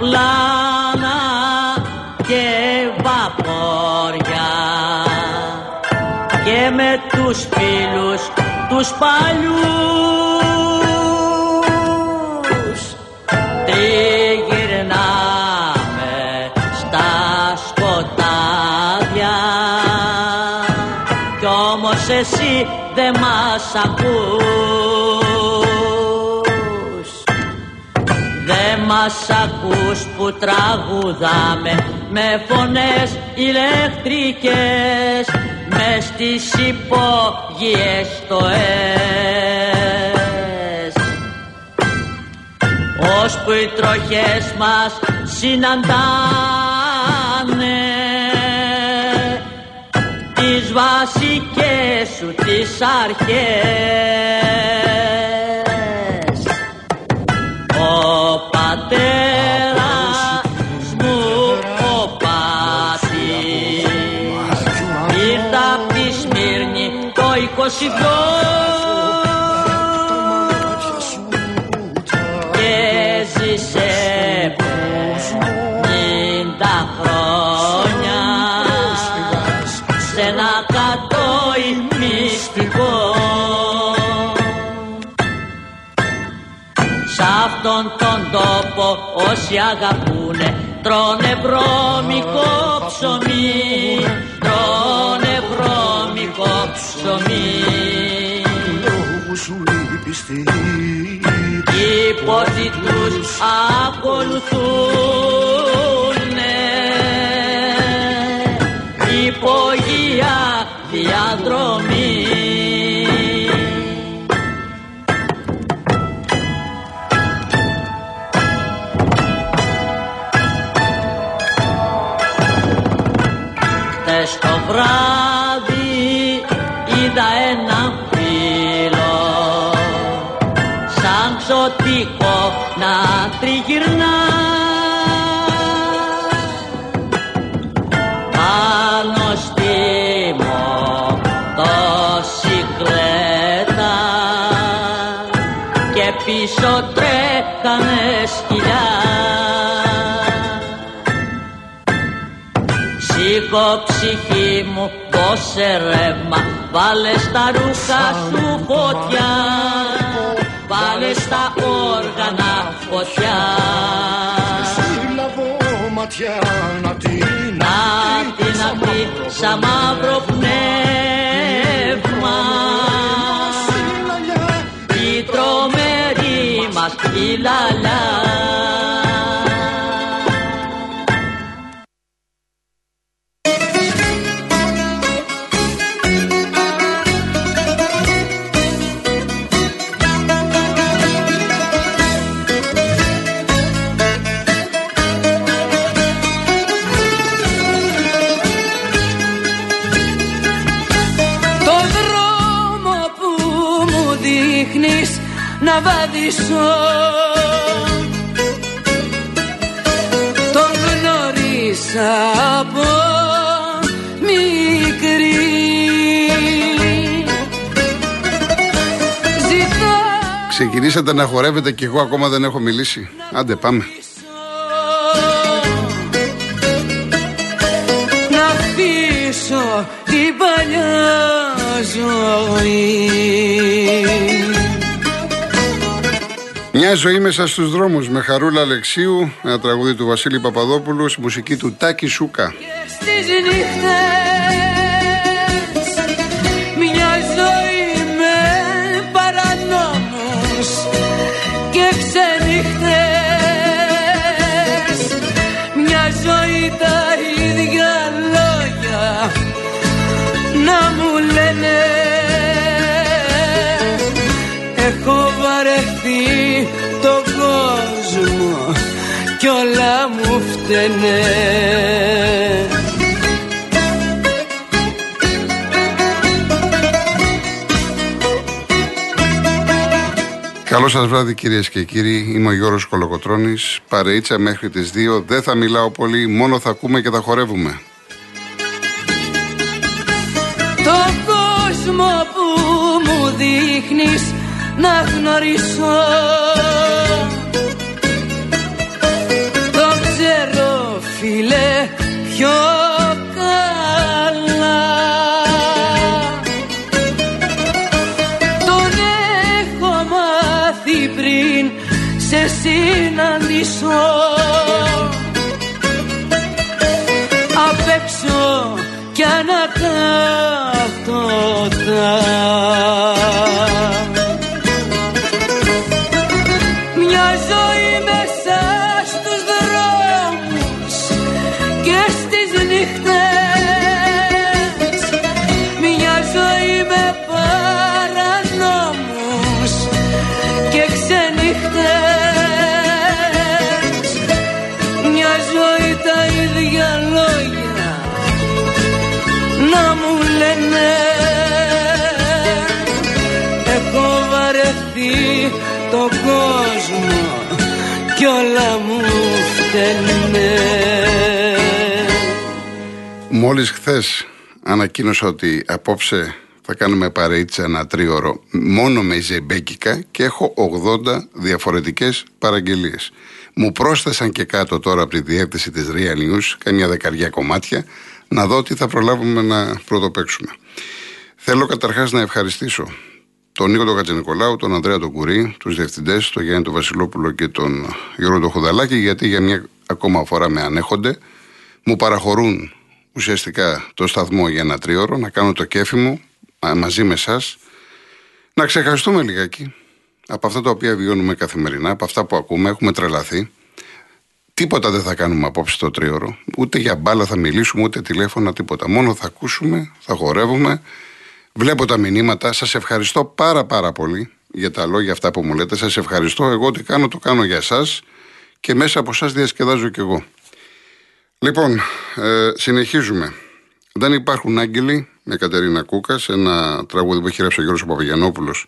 αεροπλάνα και βαπόρια. Και με τους φίλους τους παλιούς μας ακούς που τραγουδάμε με φωνές ηλεκτρικές μες στις υπόγειες στοές. Ώσπου οι τροχές μας συναντάνε τις βασικές σου τις αρχές πατέρας μου ο Πάτης ήρθα απ' τη Σμύρνη το 22 όσοι αγαπούνε τρώνε βρώμικο ψωμί. Τρώνε βρώμικο ψωμί. Λόγου σου η πιστή οι πόρτοι τους ακολουθούνε. Υπογεία βράδυ είδα ένα φίλο. Σαν ξωτικό να τριγυρνά. Πάνω στη μοτοσυκλέτα και πίσω τρέχανε σκυλιά Σήκω ψυχή μου δώσε ρεύμα Βάλε στα ρούχα σου φωτιά. Βάλε στα όργανα φωτιά. Σύλλαβω ματιά να την Να την ακτή σαν μαύρο πνεύμα. Η τρομερή μας η λαλά να βαδίσω Τον γνώρισα από μικρή Ζητώ Ξεκινήσατε να χορεύετε και εγώ ακόμα δεν έχω μιλήσει. Άντε πάμε. να αφήσω την παλιά ζωή Μια ζωή μέσα στους δρόμους με Χαρούλα Αλεξίου, ένα τραγούδι του Βασίλη Παπαδόπουλου, στη μουσική του Τάκη Σούκα. στις νύχτες μια ζωή με παρανόμους και ξενύχτες μια ζωή τα ίδια λόγια να μου λένε έχω βαρεθεί φταίνε Καλό σας βράδυ κυρίες και κύριοι, είμαι ο Γιώργος Κολοκοτρώνης, παρεΐτσα μέχρι τις 2, δεν θα μιλάω πολύ, μόνο θα ακούμε και θα χορεύουμε. Το κόσμο που μου δείχνεις να γνωρίσω και στις νύχτες. Μια ζωή με παρανόμους και ξενύχτες. Μια ζωή τα ίδια λόγια να μου λένε. Έχω βαρεθεί το κόσμο κι όλα μου φταίνε Μόλις χθες ανακοίνωσα ότι απόψε θα κάνουμε παρείτσα ένα τρίωρο μόνο με ζεμπέκικα και έχω 80 διαφορετικές παραγγελίες. Μου πρόσθεσαν και κάτω τώρα από τη διεύθυνση της Real News, καμιά δεκαριά κομμάτια, να δω τι θα προλάβουμε να πρωτοπαίξουμε. Θέλω καταρχάς να ευχαριστήσω τον Νίκο τον Κατζενικολάου, τον Ανδρέα τον Κουρί, τους διευθυντές, τον Γιάννη τον Βασιλόπουλο και τον Γιώργο τον Χουδαλάκη, γιατί για μια ακόμα φορά με ανέχονται. Μου παραχωρούν ουσιαστικά το σταθμό για ένα τρίωρο, να κάνω το κέφι μου μα- μαζί με εσάς, να ξεχαστούμε λιγάκι από αυτά τα οποία βιώνουμε καθημερινά, από αυτά που ακούμε, έχουμε τρελαθεί. Τίποτα δεν θα κάνουμε απόψε το τρίωρο. Ούτε για μπάλα θα μιλήσουμε, ούτε τηλέφωνα, τίποτα. Μόνο θα ακούσουμε, θα χορεύουμε. Βλέπω τα μηνύματα. Σας ευχαριστώ πάρα πάρα πολύ για τα λόγια αυτά που μου λέτε. Σας ευχαριστώ. Εγώ τι κάνω, το κάνω για εσάς και μέσα από εσάς διασκεδάζω κι εγώ. Λοιπόν, ε, συνεχίζουμε. Δεν υπάρχουν άγγελοι με Κατερίνα Κούκας, σε ένα τραγούδι που έχει γράψει ο Γιώργος Παπαγιανόπουλος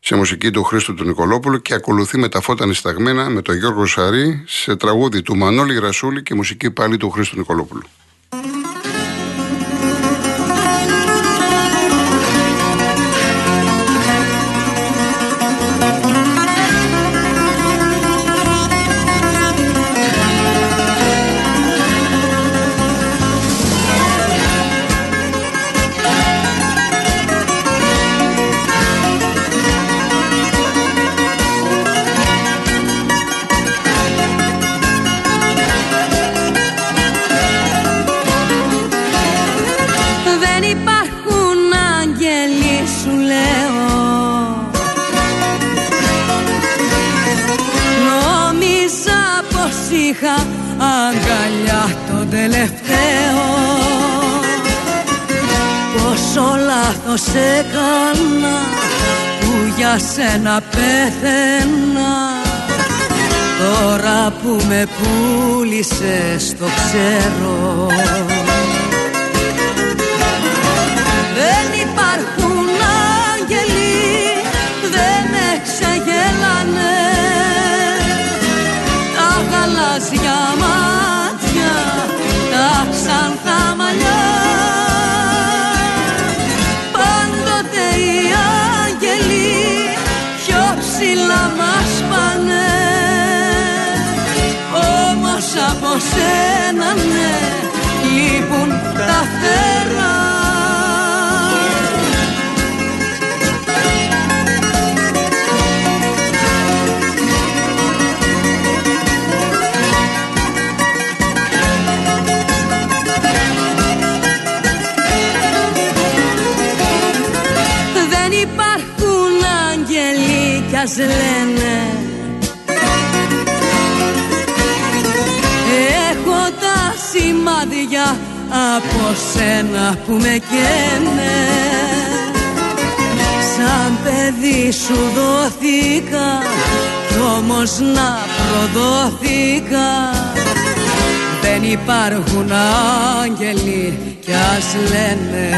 σε μουσική του Χρήστου του Νικολόπουλου και ακολουθεί με τα φώτα νησταγμένα με τον Γιώργο Σαρή σε τραγούδι του Μανώλη Γρασούλη και μουσική πάλι του Χρήστου Νικολόπουλου. Είχα αγκαλιά τον τελευταίο. Πόσο λάθος έκανα που για σένα πέθαινα. Τώρα που με πούλησες το ξέρω. Δεν σένα ναι, λείπουν τα φτερά Δεν υπάρχουν άγγελοι κι ας λένε από σένα που με καίνε Σαν παιδί σου δόθηκα κι όμως να προδόθηκα. Δεν υπάρχουν άγγελοι κι ας λένε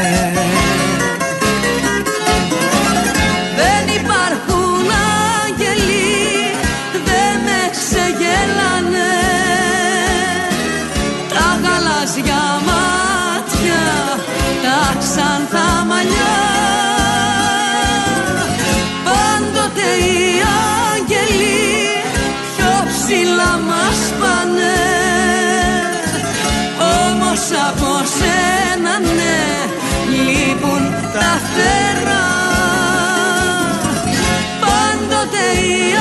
ψηλά μας πάνε από σένα ναι λείπουν τα φτερά. Πάντοτε οι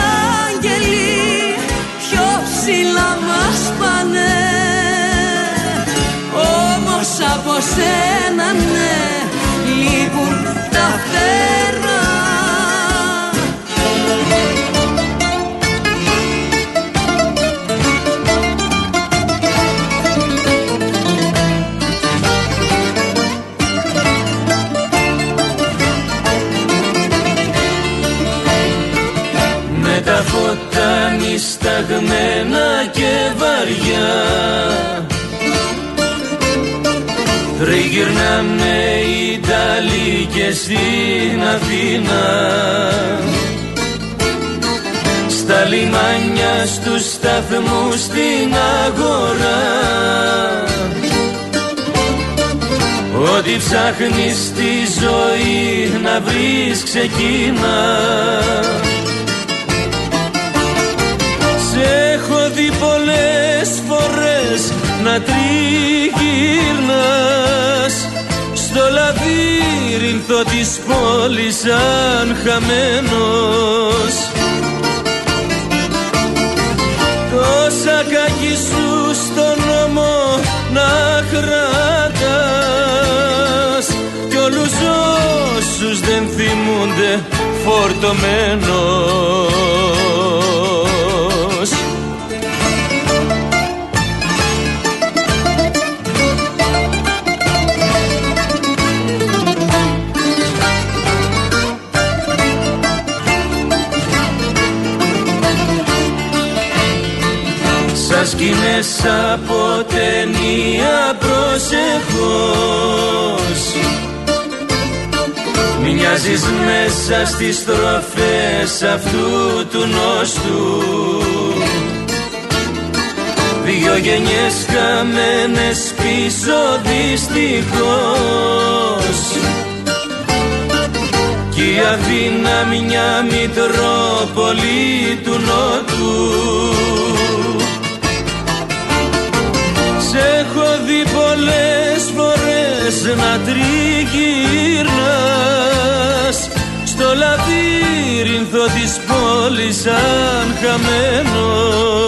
άγγελοι πιο ψηλά μας πάνε Όμως από σένα ναι τα φώτα νησταγμένα και βαριά. Τριγυρνάμε Ιταλοί και στην Αθήνα. Στα λιμάνια στους σταθμούς στην αγορά. Ό,τι ψάχνεις στη ζωή να βρεις ξεκίνα να τριγυρνάς. Στο λαβύρινθο της πόλης σαν χαμένος. Τόσα κακή σου στον νόμο να κρατάς. Κι όλους όσους δεν θυμούνται φορτωμένος σκηνές από ταινία προσεχώς. Μοιάζεις μέσα στις στροφές αυτού του νόστου. Δυο γενιές χαμένες πίσω δυστυχώς. Κι η Αθήνα μια μητρόπολη του Νότου Σε έχω δει πολλές φορές να τριγυρνάς. Στο λαβύρινθο της πόλης σαν χαμένος.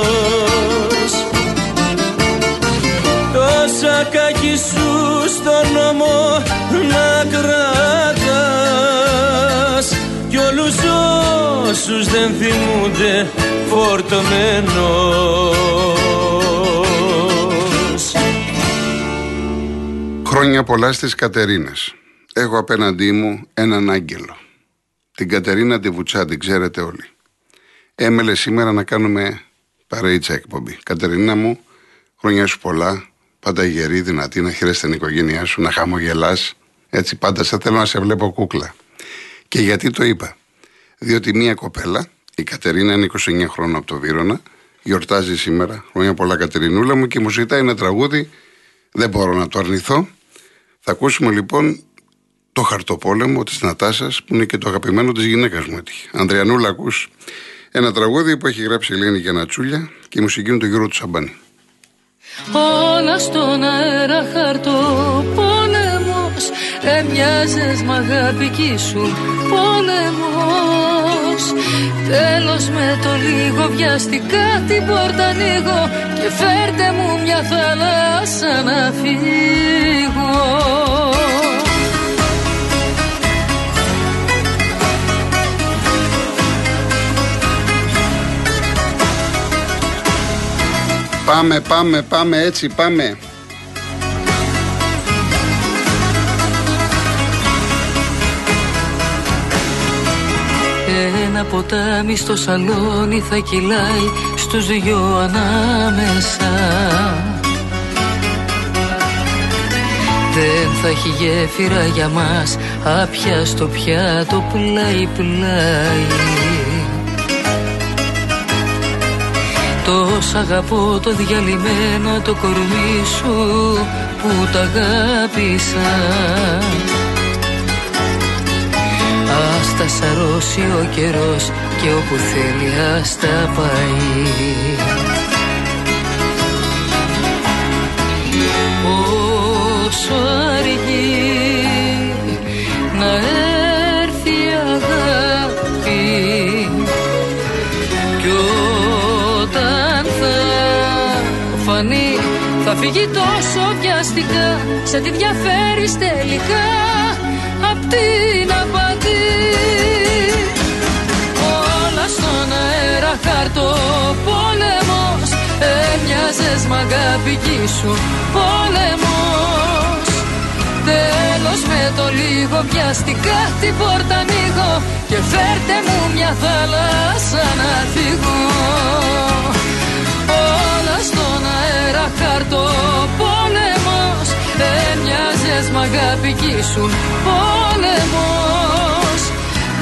Τόσα κακή σου στον νόμο να κρατάς. Κι όλους όσους δεν θυμούνται φορτωμένος Χρόνια πολλά στις Κατερίνες. Έχω απέναντί μου έναν άγγελο. Την Κατερίνα τη Βουτσά, την ξέρετε όλοι. Έμελε σήμερα να κάνουμε παρείτσα εκπομπή. Κατερίνα μου, χρόνια σου πολλά. Πάντα γερή, δυνατή, να χαίρεσαι την οικογένειά σου, να χαμογελάς. Έτσι πάντα σε θέλω να σε βλέπω κούκλα. Και γιατί το είπα. Διότι μία κοπέλα, η Κατερίνα είναι 29 χρόνια από το Βύρονα, γιορτάζει σήμερα. Χρόνια πολλά Κατερινούλα μου και μου ζητάει ένα τραγούδι. Δεν μπορώ να το αρνηθώ. Θα ακούσουμε λοιπόν το χαρτοπόλεμο της Νατάσας που είναι και το αγαπημένο της γυναίκας μου έτυχε. Ανδριανούλα ακούς ένα τραγούδι που έχει γράψει η Ελένη Γιανατσούλια και η μουσική είναι του Γιώργου του Σαμπάνη. Όλα στον αέρα χαρτό πόλεμος Έμοιαζες μ' αγάπη σου πόλεμος Τέλος με το λίγο βιαστικά την πόρτα ανοίγω Και φέρτε μου μια θάλασσα να φύγω Πάμε, πάμε, πάμε, έτσι πάμε. Ένα ποτάμι στο σαλόνι θα κυλάει στους δυο ανάμεσα. Δεν θα έχει γέφυρα για μας άπια στο πιάτο πλάι πλάι Τόσο αγαπώ το διαλυμένο το κορμί σου που τα αγάπησα Ας τα σαρώσει ο καιρός και όπου θέλει ας τα πάει. Πόσο αργεί να έρθει η αγάπη κι όταν θα φανεί θα φύγει τόσο βιαστικά σε τι διαφέρεις τελικά απ' την απαντή αέρα χαρτό πόλεμος έμοιαζες μ' αγάπη σου. Πόλεμος. Τέλος με το λίγο βιαστικά την πόρτα ανοίγω Και φέρτε μου μια θάλασσα να φύγω. Όλα στον αέρα χαρτό πόλεμος Έμοιαζες μ' αγάπη σου. Πόλεμος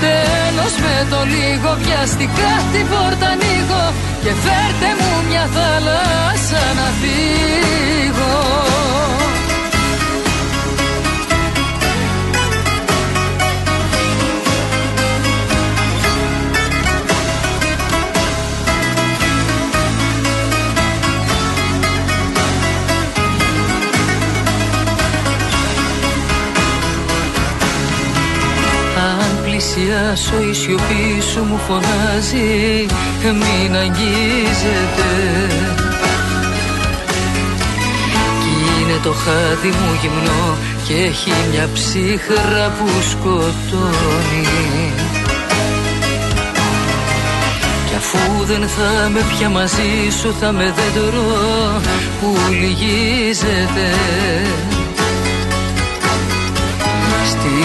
Τέλος με το λίγο βιαστικά την πόρτα ανοίγω Και φέρτε μου μια θάλασσα να φύγω πλησιάσω η σιωπή σου μου φωνάζει μην αγγίζετε Κι είναι το χάδι μου γυμνό και έχει μια ψύχρα που σκοτώνει. Κι αφού δεν θα με πια μαζί σου θα με δέντρο που λυγίζεται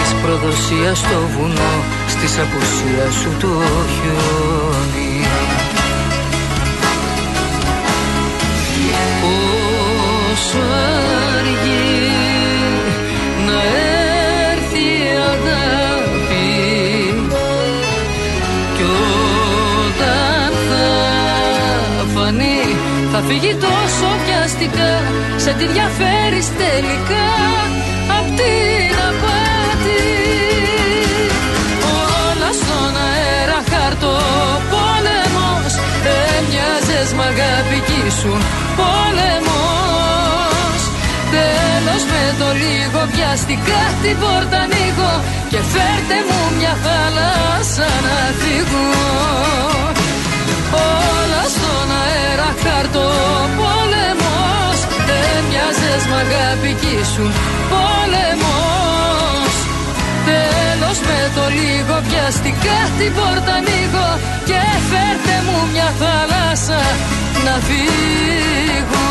Της προδοσίας στο βουνό Στις απουσία σου το χιόνι. Πόσο αργεί να έρθει η αγάπη Κι όταν θα φανεί θα φύγει τόσο βιαστικά Σε τι διαφέρεις ήσουν πόλεμος. Τέλος με το λίγο βιαστικά την πόρτα ανοίγω Και φέρτε μου μια θάλασσα να φύγω. Όλα στον αέρα χαρτό πόλεμος. Έμοιαζες μ' αγάπη κι ήσουν πόλεμος. Τέλος με το λίγο βιαστικά την πόρτα ανοίγω Και φέρτε μου μια θάλασσα να φύγω